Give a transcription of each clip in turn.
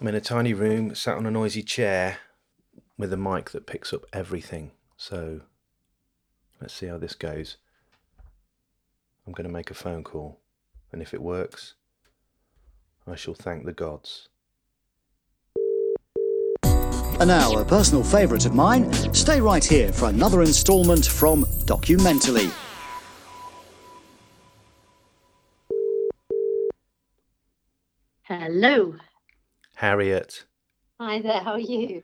I'm in a tiny room, sat on a noisy chair with a mic that picks up everything. So let's see how this goes. I'm going to make a phone call, and if it works, I shall thank the gods. And now, a personal favourite of mine. Stay right here for another instalment from Documentally. Hello. Harriet, Hi there, how are you?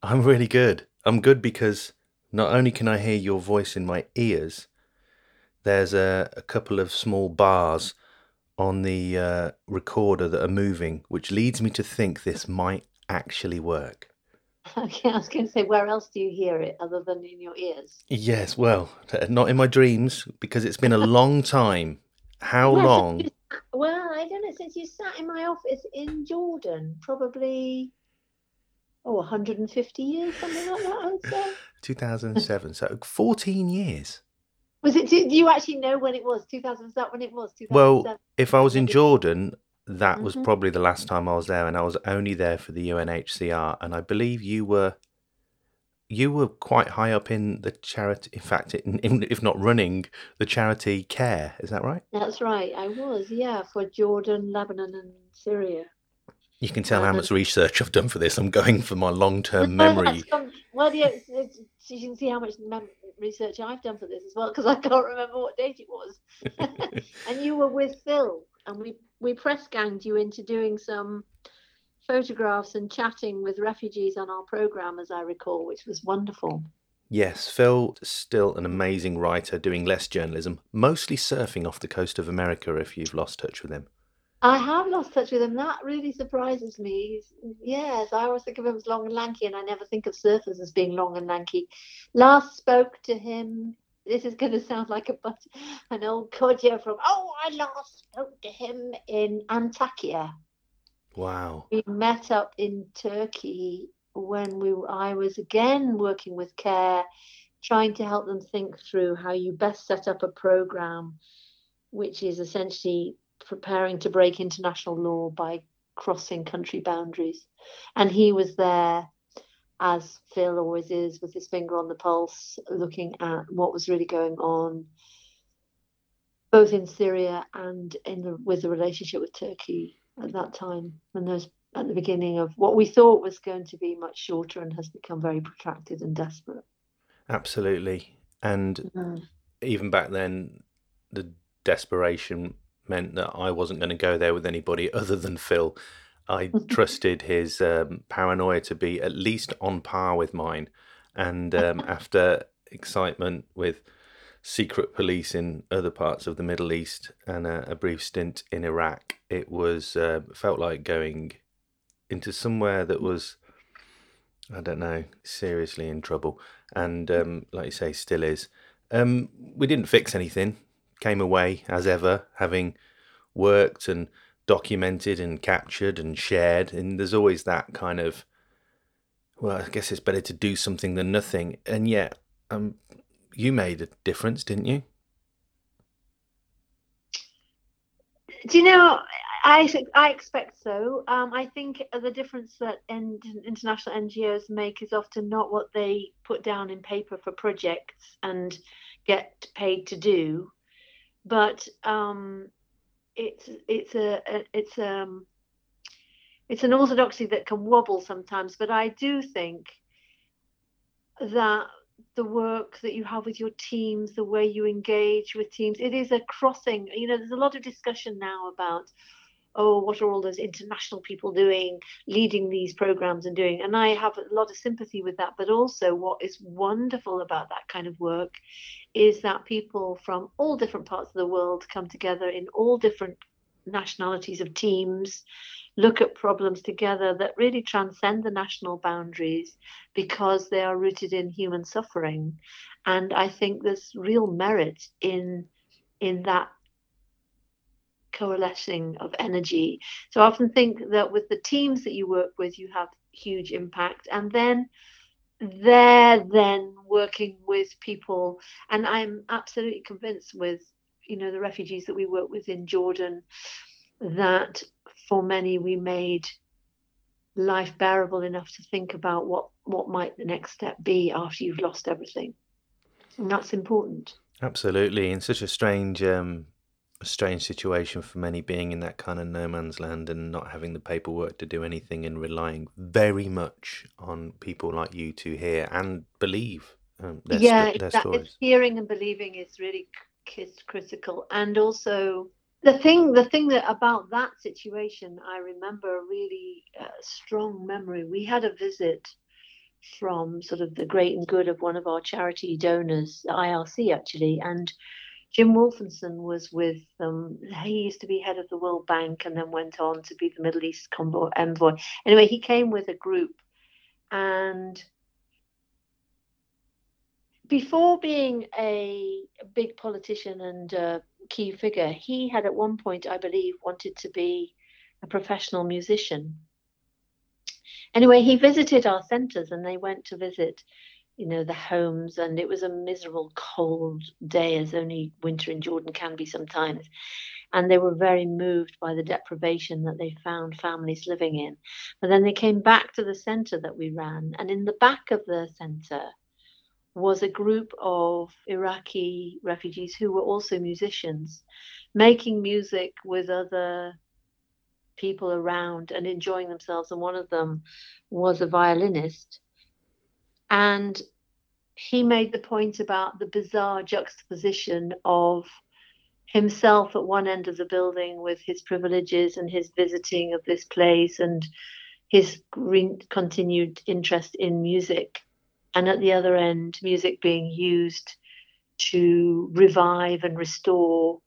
I'm really good. I'm good because not only can I hear your voice in my ears, there's a, a couple of small bars on the uh, recorder that are moving, which leads me to think this might actually work. Okay, I was going to say, where else do you hear it other than in your ears? Yes, well, not in my dreams because it's been a long time. How long? Well, I don't know, since you sat in my office in Jordan, probably, oh, 150 years, something like that, I would say. 2007, so 14 years. Was it, do do you actually know when it was? 2000, is that when it was? Well, if I was in Jordan, that was Mhm. probably the last time I was there, and I was only there for the UNHCR. And I believe you were, you were quite high up in the charity. In fact, in, in, if not running the charity Care, is that right? That's right, I was, yeah, for Jordan, Lebanon, and Syria. You can tell how much research I've done for this. I'm going for my long-term memory. well, yeah, it's, it's, you can see how much mem- research I've done for this as well, because I can't remember what date it was. and you were with Phil, and we we press ganged you into doing some photographs and chatting with refugees on our program, as I recall, which was wonderful. Yes, Phil, still an amazing writer, doing less journalism, mostly surfing off the coast of America. If you've lost touch with him. I have lost touch with him. That really surprises me. He's, yes, I always think of him as long and lanky, and I never think of surfers as being long and lanky. Last spoke to him. This is going to sound like a but an old codger from. Oh, I last spoke to him in Antakya. Wow. We met up in Turkey when we I was again working with Care, trying to help them think through how you best set up a program, which is essentially preparing to break international law by crossing country boundaries. And he was there, as Phil always is, with his finger on the pulse, looking at what was really going on, both in Syria and in the, with the relationship with Turkey at that time, and those at the beginning of what we thought was going to be much shorter and has become very protracted and desperate. Absolutely. And Mm. even back then, the desperation meant that I wasn't going to go there with anybody other than Phil. I trusted his um, paranoia to be at least on par with mine. And um, after excitement with secret police in other parts of the Middle East and a, a brief stint in Iraq, it was uh, felt like going into somewhere that was, I don't know, seriously in trouble. And um, like you say, still is. Um, we didn't fix anything. Came away as ever, having worked and documented and captured and shared. And there's always that kind of, well, I guess it's better to do something than nothing. And yet, um, you made a difference, didn't you? Do you know? I I expect so. Um, I think the difference that in, international NGOs make is often not what they put down in paper for projects and get paid to do, but um, it's it's a, a it's um it's an orthodoxy that can wobble sometimes. But I do think that the work that you have with your teams, the way you engage with teams, it is a crossing. You know, there's a lot of discussion now about oh, what are all those international people doing, leading these programs and doing? And I have a lot of sympathy with that. But also, what is wonderful about that kind of work is that people from all different parts of the world come together in all different nationalities of teams, look at problems together that really transcend the national boundaries because they are rooted in human suffering. And I think there's real merit in in that coalescing of energy. So I often think that with the teams that you work with, you have huge impact. And then they're then working with people. And I'm absolutely convinced with, you know, the refugees that we work with in Jordan that for many we made life bearable enough to think about what what might the next step be after you've lost everything. And that's important. Absolutely. In such a strange um a strange situation for many being in that kind of no man's land and not having the paperwork to do anything and relying very much on people like you to hear and believe um, their, yeah st- their that, stories. hearing and believing is really c- critical. And also the thing the thing that about that situation i remember a really uh, strong memory. We had a visit from sort of the great and good of one of our charity donors the irc actually. And jim wolfensohn was with um, he used to be head of the world bank and then went on to be the middle east envoy. Anyway he came with a group and before being a big politician and a key figure, he had at one point, I believe, wanted to be a professional musician. Anyway, he visited our centres and they went to visit, you know, the homes, and it was a miserable, cold day, as only winter in Jordan can be sometimes. And they were very moved by the deprivation that they found families living in. But then they came back to the centre that we ran, and in the back of the centre, was a group of Iraqi refugees who were also musicians, making music with other people around and enjoying themselves. And one of them was a violinist. And he made the point about the bizarre juxtaposition of himself at one end of the building with his privileges and his visiting of this place and his continued interest in music and at the other end, music being used to revive and restore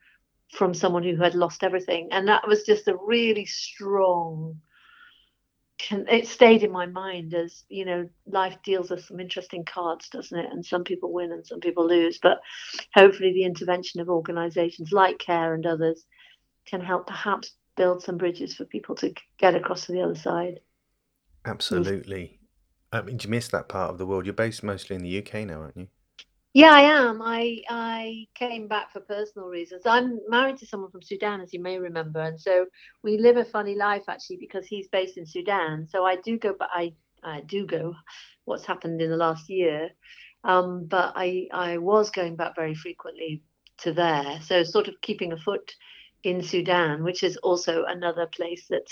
from someone who had lost everything. And that was just a really strong. It stayed in my mind as you know, life deals us some interesting cards, doesn't it? And some people win and some people lose. But hopefully, the intervention of organisations like CARE and others can help perhaps build some bridges for people to get across to the other side. Absolutely. I mean, you miss that part of the world? You're based mostly in the UK now, aren't you? Yeah, I am. I I came back for personal reasons. I'm married to someone from Sudan, as you may remember, and so we live a funny life actually because he's based in Sudan. So I do go, but I I do go. What's happened in the last year? Um, but I I was going back very frequently to there. So sort of keeping a foot in Sudan, which is also another place that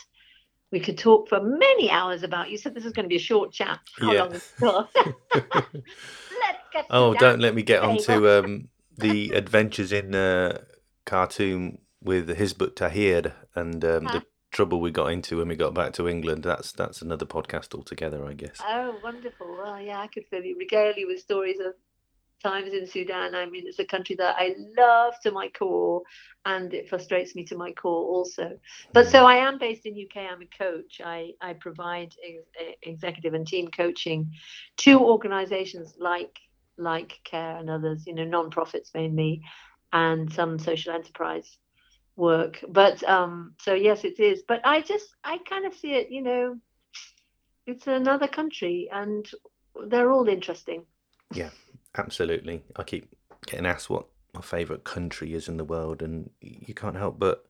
we could talk for many hours about. You said this is going to be a short chat. How yeah. long oh, don't let me get on to um, the adventures in uh, Khartoum with Hizb ut-Tahrir and um, the trouble we got into when we got back to England. That's that's another podcast altogether, I guess. Oh, wonderful! Well, yeah, I could really regale you with stories of times in Sudan. I mean, it's a country that I love to my core, and it frustrates me to my core also. But so I am based in UK. I'm a coach. I I provide ex- executive and team coaching to organisations like like Care and others. You know, non-profits mainly, and some social enterprise work. But um, so yes, it is. But I just I kind of see it. You know, it's another country, and they're all interesting. Yeah, absolutely. I keep getting asked what my favourite country is in the world, and you can't help but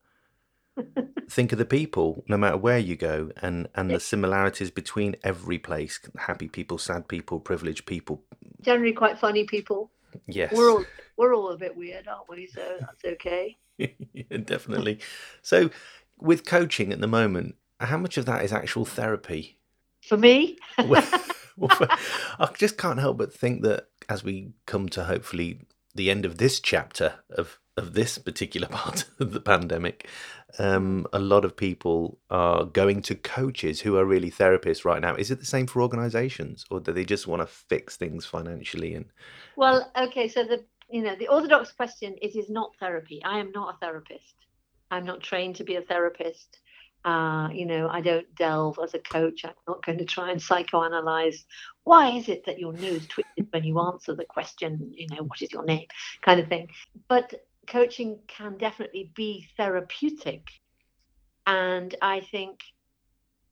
think of the people, no matter where you go, and and the similarities between every place: happy people, sad people, privileged people. Generally, quite funny people. Yes, we're all we're all a bit weird, aren't we? So that's okay. yeah, definitely. So, with coaching at the moment, how much of that is actual therapy? For me. I just can't help but think that as we come to hopefully the end of this chapter of of this particular part of the pandemic, um, a lot of people are going to coaches who are really therapists right now. Is it the same for organisations, or do they just want to fix things financially? And well, okay, so the you know the orthodox question is is not therapy. I am not a therapist. I'm not trained to be a therapist. Uh, you know, I don't delve as a coach. I'm not going to try and psychoanalyze why is it that your nose twitches when you answer the question, you know, what is your name, kind of thing. But coaching can definitely be therapeutic. And I think,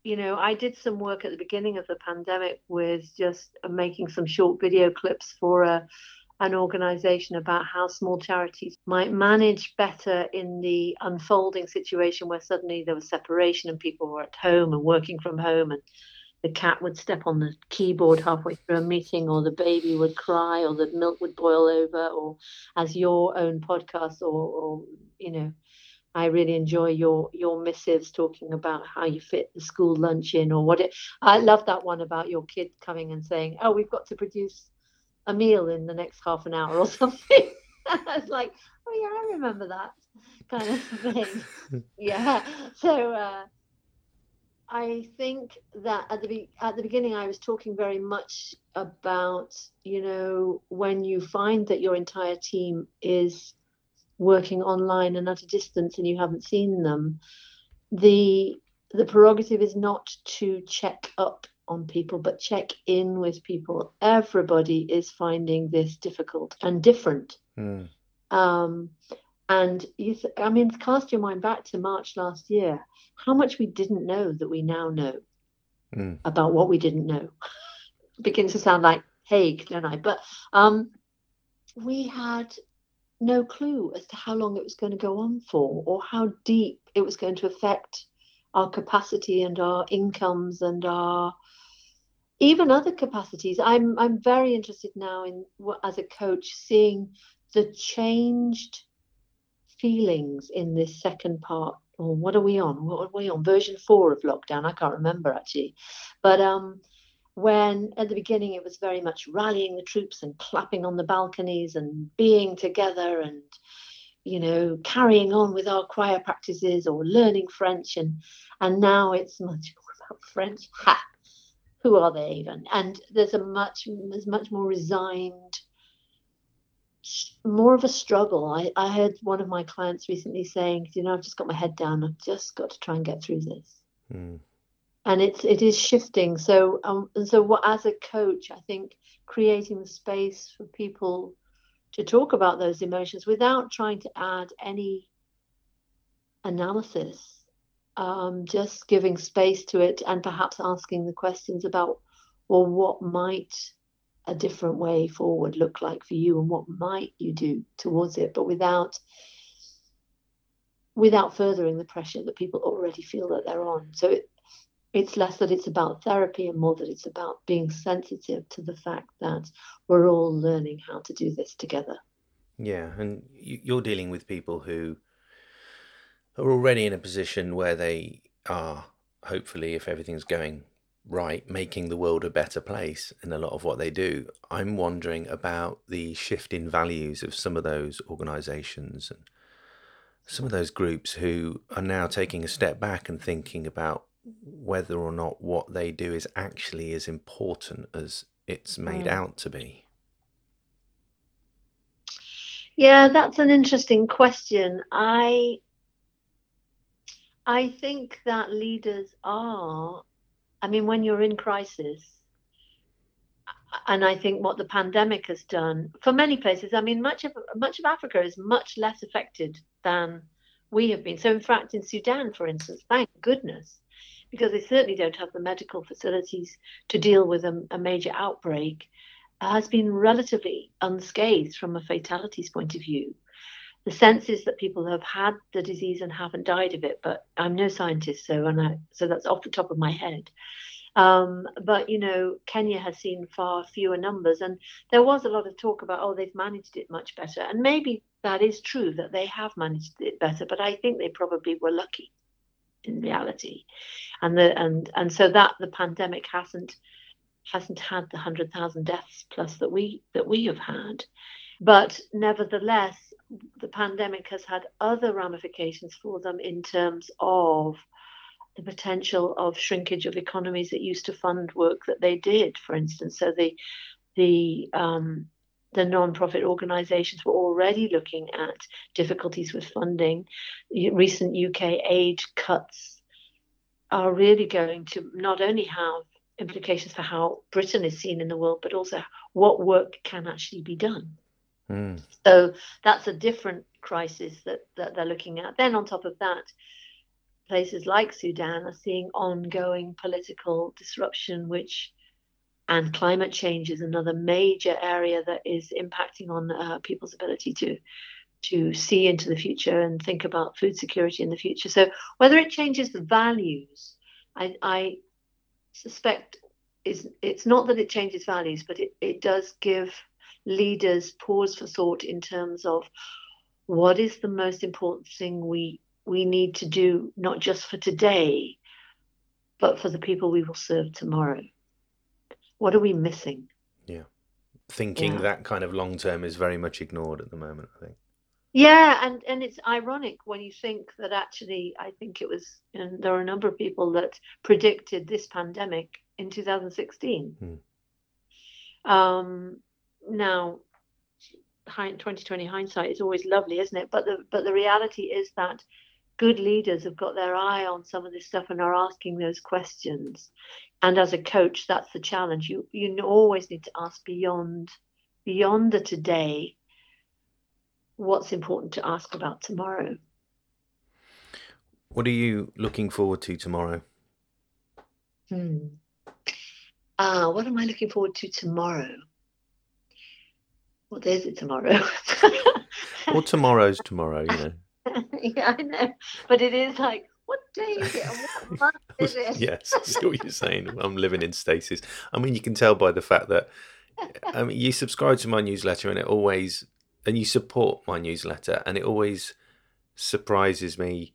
you know, I did some work at the beginning of the pandemic with just making some short video clips for a, an organization about how small charities might manage better in the unfolding situation where suddenly there was separation and people were at home and working from home and the cat would step on the keyboard halfway through a meeting or the baby would cry or the milk would boil over or as your own podcast or, or you know I really enjoy your your missives talking about how you fit the school lunch in or what it I love that one about your kid coming and saying, Oh, we've got to produce a meal in the next half an hour or something. I was like, oh yeah, I remember that kind of thing. yeah. So uh, I think that at the be- at the beginning I was talking very much about you know when you find that your entire team is working online and at a distance and you haven't seen them, the the prerogative is not to check up on people, but check in with people. Everybody is finding this difficult and different. Mm. Um, and you, th- I mean, cast your mind back to March last year. How much we didn't know that we now know mm. about what we didn't know. begins to sound like Hague, don't I? But um, we had no clue as to how long it was going to go on for or how deep it was going to affect our capacity and our incomes and our even other capacities. I'm I'm very interested now in as a coach seeing the changed feelings in this second part. Or what are we on? What are we on? Version four of lockdown. I can't remember actually, but um, when at the beginning it was very much rallying the troops and clapping on the balconies and being together and you know carrying on with our choir practices or learning French and and now it's much more about French. Ha! Who are they even? And there's a much there's much more resigned, more of a struggle. I, I heard one of my clients recently saying, you know, I've just got my head down. I've just got to try and get through this. Mm. And it's it is shifting. So um, and so what as a coach, I think creating the space for people to talk about those emotions without trying to add any analysis um, just giving space to it and perhaps asking the questions about, well, what might a different way forward look like for you and what might you do towards it, but without without furthering the pressure that people already feel that they're on. So it, it's less that it's about therapy and more that it's about being sensitive to the fact that we're all learning how to do this together. Yeah, and you're dealing with people who are already in a position where they are, hopefully, if everything's going right, making the world a better place in a lot of what they do. I'm wondering about the shift in values of some of those organizations and some of those groups who are now taking a step back and thinking about whether or not what they do is actually as important as it's made mm. out to be. Yeah, that's an interesting question. I I think that leaders are, I mean, when you're in crisis, and I think what the pandemic has done for many places, I mean, much of much of Africa is much less affected than we have been. So, in fact, in Sudan, for instance, thank goodness, because they certainly don't have the medical facilities to deal with a, a major outbreak, has been relatively unscathed from a fatalities point of view the sense is that people have had the disease and haven't died of it, but I'm no scientist, so and I, so that's off the top of my head. Um, but you know, Kenya has seen far fewer numbers, and there was a lot of talk about oh they've managed it much better, and maybe that is true that they have managed it better, but I think they probably were lucky in reality, and the and and so that the pandemic hasn't hasn't had the hundred thousand deaths plus that we that we have had, but nevertheless the pandemic has had other ramifications for them in terms of the potential of shrinkage of economies that used to fund work that they did, for instance. So the the um, the non-profit organisations were already looking at difficulties with funding. Recent UK aid cuts are really going to not only have implications for how Britain is seen in the world, but also what work can actually be done. Mm. So that's a different crisis that, that they're looking at. Then, on top of that, places like Sudan are seeing ongoing political disruption, which and climate change is another major area that is impacting on uh, people's ability to to see into the future and think about food security in the future. So whether it changes the values, I, I suspect is it's not that it changes values, but it, it does give leaders pause for thought in terms of what is the most important thing we we need to do not just for today but for the people we will serve tomorrow. What are we missing? Yeah. Thinking yeah. that kind of long term is very much ignored at the moment i think. Yeah and and it's ironic when you think that actually i think it was and there are a number of people that predicted this pandemic in 2016 hmm. um now 2020 hindsight is always lovely isn't it? But the but the reality is that good leaders have got their eye on some of this stuff and are asking those questions. And as a coach that's the challenge. You you always need to ask beyond beyond the today what's important to ask about tomorrow. What are you looking forward to tomorrow? Hmm. uh, what am i looking forward to tomorrow what day is it tomorrow? well, tomorrow's tomorrow, you know. yeah, I know. But it is like, what day is it? what month is it? yes, I see what you're saying. I'm living in stasis. I mean, you can tell by the fact that I mean, you subscribe to my newsletter and it always, and you support my newsletter and it always surprises me.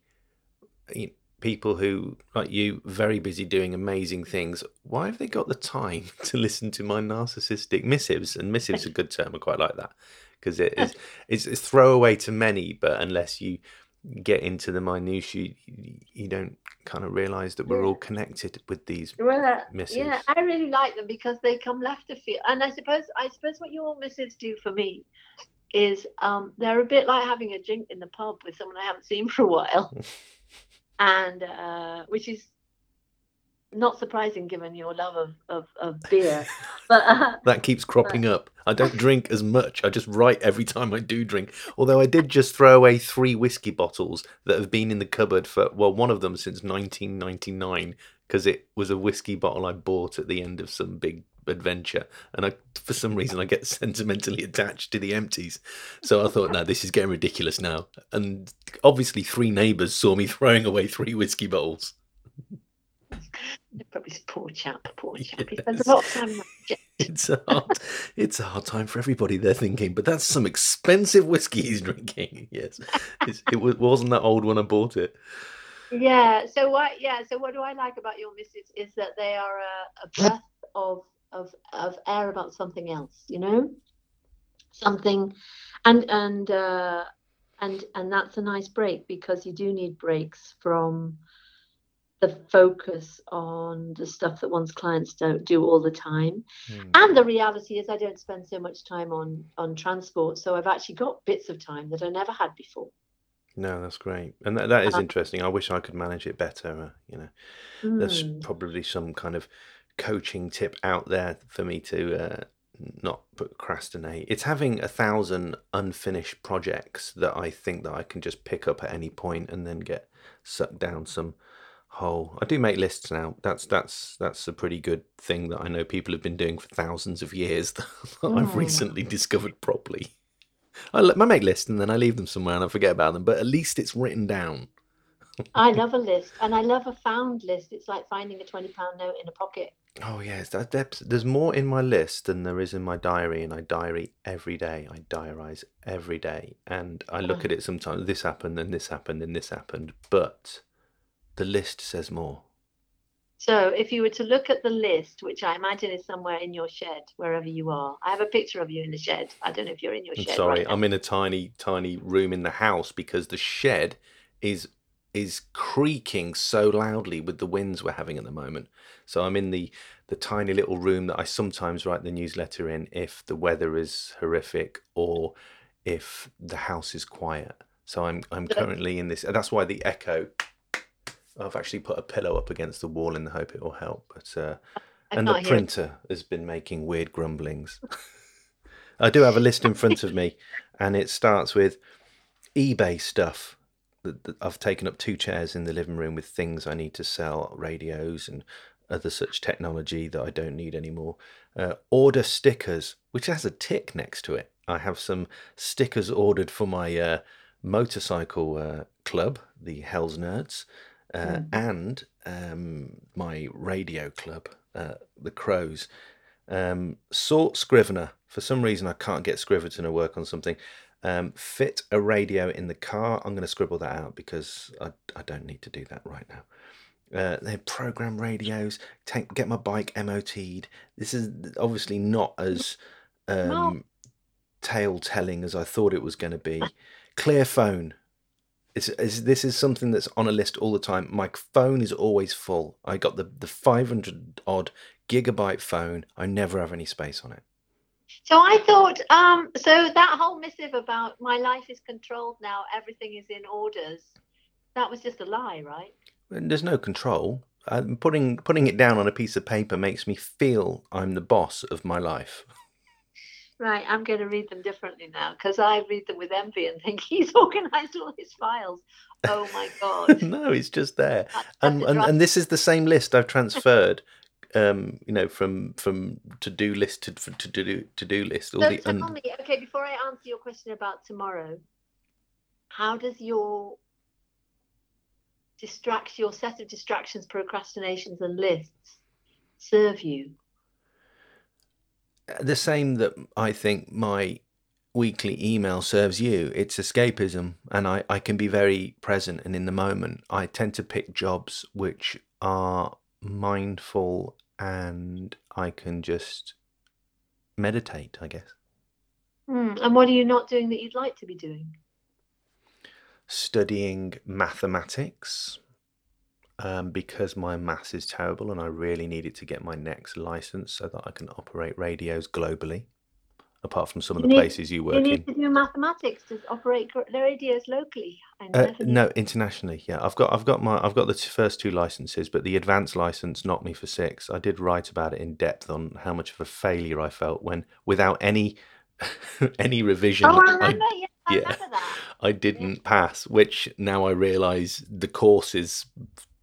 You know, people who, like you, very busy doing amazing things, why have they got the time to listen to my narcissistic missives? And missives a good term. I quite like that because it is it's, it's throwaway to many, but unless you get into the minutiae, you, you don't kind of realize that we're all connected with these well, missives. Yeah, I really like them because they come left of field. And I suppose I suppose what your missives do for me is um, they're a bit like having a drink in the pub with someone I haven't seen for a while. and uh, which is not surprising given your love of, of, of beer. But uh, that keeps cropping but... up. I don't drink as much. I just write every time I do drink. Although I did just throw away three whiskey bottles that have been in the cupboard for well, one of them since 1999 because it was a whiskey bottle I bought at the end of some big adventure, and I, for some reason, I get sentimentally attached to the empties. So I thought, no, this is getting ridiculous now. And obviously, three neighbours saw me throwing away three whiskey bottles. Probably poor chap, poor chap. Yes. He spends a lot of time. it's a hard, it's a hard time for everybody. They're thinking, but that's some expensive whiskey he's drinking. Yes, it's, it wasn't that old when I bought it. Yeah. So what? Yeah. So what do I like about your misses is that they are a, a breath of of of air about something else you know something and and uh and and that's a nice break because you do need breaks from the focus on the stuff that one's clients don't do all the time mm. and the reality is i don't spend so much time on on transport so i've actually got bits of time that i never had before no that's great and that, that is um, interesting i wish i could manage it better uh, you know mm. there's hmm. probably some kind of coaching tip out there for me to uh, not procrastinate. It's having a thousand unfinished projects that I think that I can just pick up at any point and then get sucked down some hole. I do make lists now. That's that's that's a pretty good thing that I know people have been doing for thousands of years that I've oh. recently discovered properly. I, I make lists and then I leave them somewhere and I forget about them, but at least it's written down. I love a list, and I love a found list. It's like finding a twenty pound note in a pocket. Oh yes, that, there's more in my list than there is in my diary, and I diary every day. I diarize every day, and I look oh. at it sometimes. This happened, and this happened, and this happened, but the list says more. So, if you were to look at the list, which I imagine is somewhere in your shed, wherever you are, I have a picture of you in the shed. I don't know if you're in your shed. I'm sorry, right I'm in a tiny, tiny room in the house because the shed is is creaking so loudly with the winds we're having at the moment. So I'm in the the tiny little room that I sometimes write the newsletter in if the weather is horrific or if the house is quiet. So I'm I'm currently in this. That's why the echo. I've actually put a pillow up against the wall in the hope it will help. But uh, and the printer has been making weird grumblings. I do have a list in front of me, and it starts with eBay stuff I've taken up two chairs in the living room with things I need to sell, radios and other such technology that I don't need anymore. Uh, order stickers, which has a tick next to it. I have some stickers ordered for my uh, motorcycle uh, club, the Hells Nerds, uh, Mm. and um, my radio club, uh, the Crows. Um, sort Scrivener. For some reason, I can't get Scrivener to work on something. Um, fit a radio in the car. I'm going to scribble that out because I, I don't need to do that right now. Uh, they program radios. Take get my bike MOT'd. This is obviously not as um, tale telling as I thought it was going to be. Clear phone. It's, it's, this is something that's on a list all the time. My phone is always full. I got the, the 500 odd gigabyte phone. I never have any space on it. So I thought, um, so that whole missive about my life is controlled now, everything is in orders, that was just a lie, right? There's no control. Um, putting putting it down on a piece of paper makes me feel I'm the boss of my life. Right, I'm going to read them differently now because I read them with envy and think he's organized all his files. Oh my God. no, it's just there. That's And, and and this is the same list I've transferred. Um, you know, from from to do list to to do to do list. All So the tell un- me, okay, before I answer your question about tomorrow, how does your distract your set of distractions, procrastinations, and lists serve you? the same that I think my weekly email serves you. It's escapism, and I, I can be very present and in the moment. I tend to pick jobs which are mindful and I can just meditate, I guess. Hmm, And what are you not doing that you'd like to be doing? Studying mathematics. Um, because my maths is terrible and I really needed to get my next license so that I can operate radios globally, apart from some of the need- places you You work in. need to do mathematics to operate their ideas locally. I Uh, no, internationally. Yeah, I've got I've got my I've got the first two licenses, but the advanced license knocked me for six. I did write about it in depth on how much of a failure I felt when, without any any revision, Oh, I I, remember. yeah, I yeah. remember that. I didn't pass. Which now I realise the course is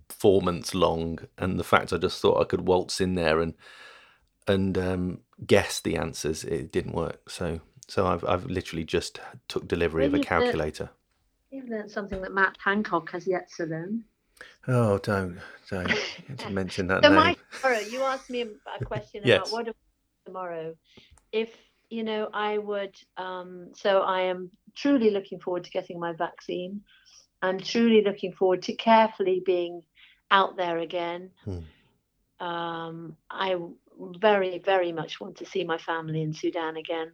four months long, and the fact I just thought I could waltz in there and and um, guess the answers, it didn't work. So so I've I've literally just took delivery of a calculator. You've learned something that Matt Hancock has yet to learn. Oh, don't don't mention that So name. my tomorrow, you asked me a- question Yes. about what tomorrow. If you know, I would. Um, so I am truly looking forward to getting my vaccine. I'm truly looking forward to carefully being out there again. Hmm. Um, I very, very much want to see my family in Sudan again.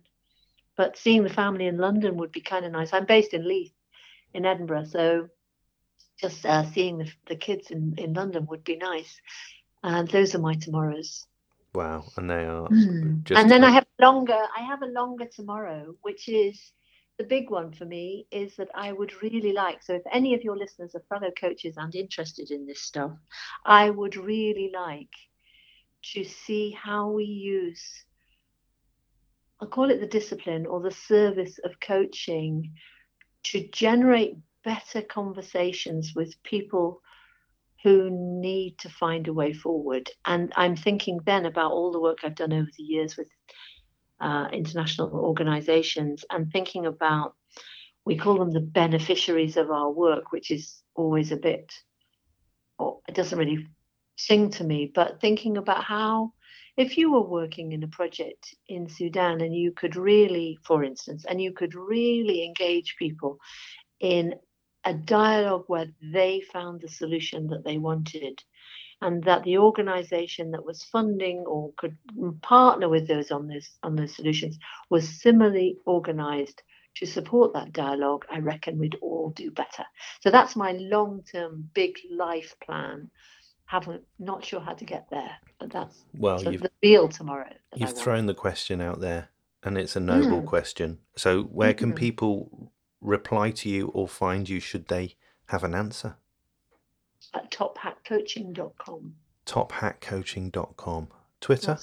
But seeing the family in London would be kind of nice. I'm based in Leith, in Edinburgh, so just uh, seeing the, the kids in, in London would be nice. And those are my tomorrows. Wow, and they are Mm. just and then I have longer. I have a longer tomorrow, which is the big one for me. Is that I would really like. So if any of your listeners are fellow coaches and interested in this stuff, I would really like to see how we use. I'll call it the discipline or the service of coaching to generate better conversations with people who need to find a way forward. And I'm thinking then about all the work I've done over the years with uh, international organizations and thinking about, we call them the beneficiaries of our work, which is always a bit, or it doesn't really sing to me, but thinking about how. If you were working in a project in Sudan and you could really, for instance, and you could really engage people in a dialogue where they found the solution that they wanted and that the organization that was funding or could partner with those on those on those solutions was similarly organized to support that dialogue i reckon we'd all do better so that's my long-term big life plan haven't not sure how to get there but that's well, so you've the real tomorrow you've thrown the question out there, and it's a noble Mm. question. So, where can Mhm. people reply to you or find you should they have an answer? at tophatcoaching.com Tophatcoaching.com. Twitter?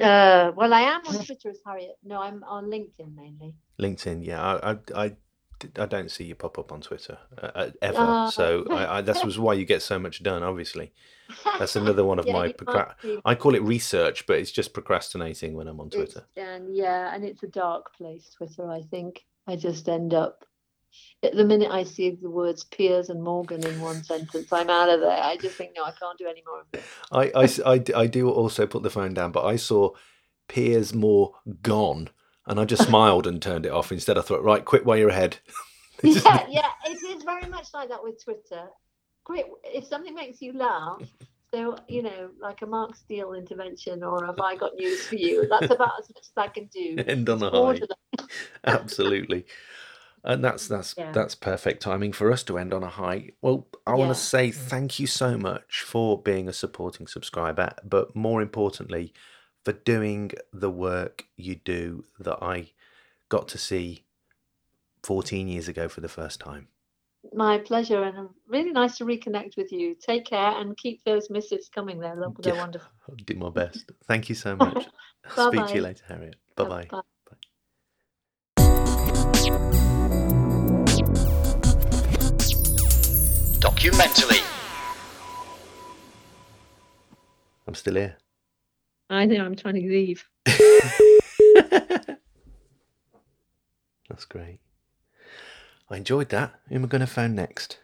Uh, well, I am on Twitter as Harriet. No, I'm on LinkedIn mainly. LinkedIn, yeah. I, I, I, I don't see you pop up on Twitter uh, uh, ever. Ah. so I, I, that was why you get so much done. Obviously, that's another one of Yeah, my. Procra- I call it research, but it's just procrastinating when I'm on Twitter. And yeah, and it's a dark place, Twitter. I think I just end up. At the minute I see the words Piers and Morgan in one sentence, I'm out of there. I just think no, I can't do any more of this. I do also put the phone down, but I saw Piers More gone, and I just smiled and turned it off. Instead, I thought, right, quit while you're ahead. Yeah, yeah, it is very much like that with Twitter. Quit if something makes you laugh, so you know, like a Mark Steel intervention or have I got news for you? That's about as much as I can do. End on a high. Absolutely. And that's that's Yeah. that's perfect timing for us to end on a high. Well, I want to say thank you so much for being a supporting subscriber, but more importantly, for doing the work you do that I got to see 14 years ago for the first time. My pleasure, and really nice to reconnect with you. Take care and keep those missives coming. They're, lo- they're Yeah. wonderful. I'll do my best. Thank you so much. I'll speak to you later, Harriet. Bye bye. Bye. Documentally. I'm still here. I think I'm trying to leave. That's great. I enjoyed that. Who am I going to phone next?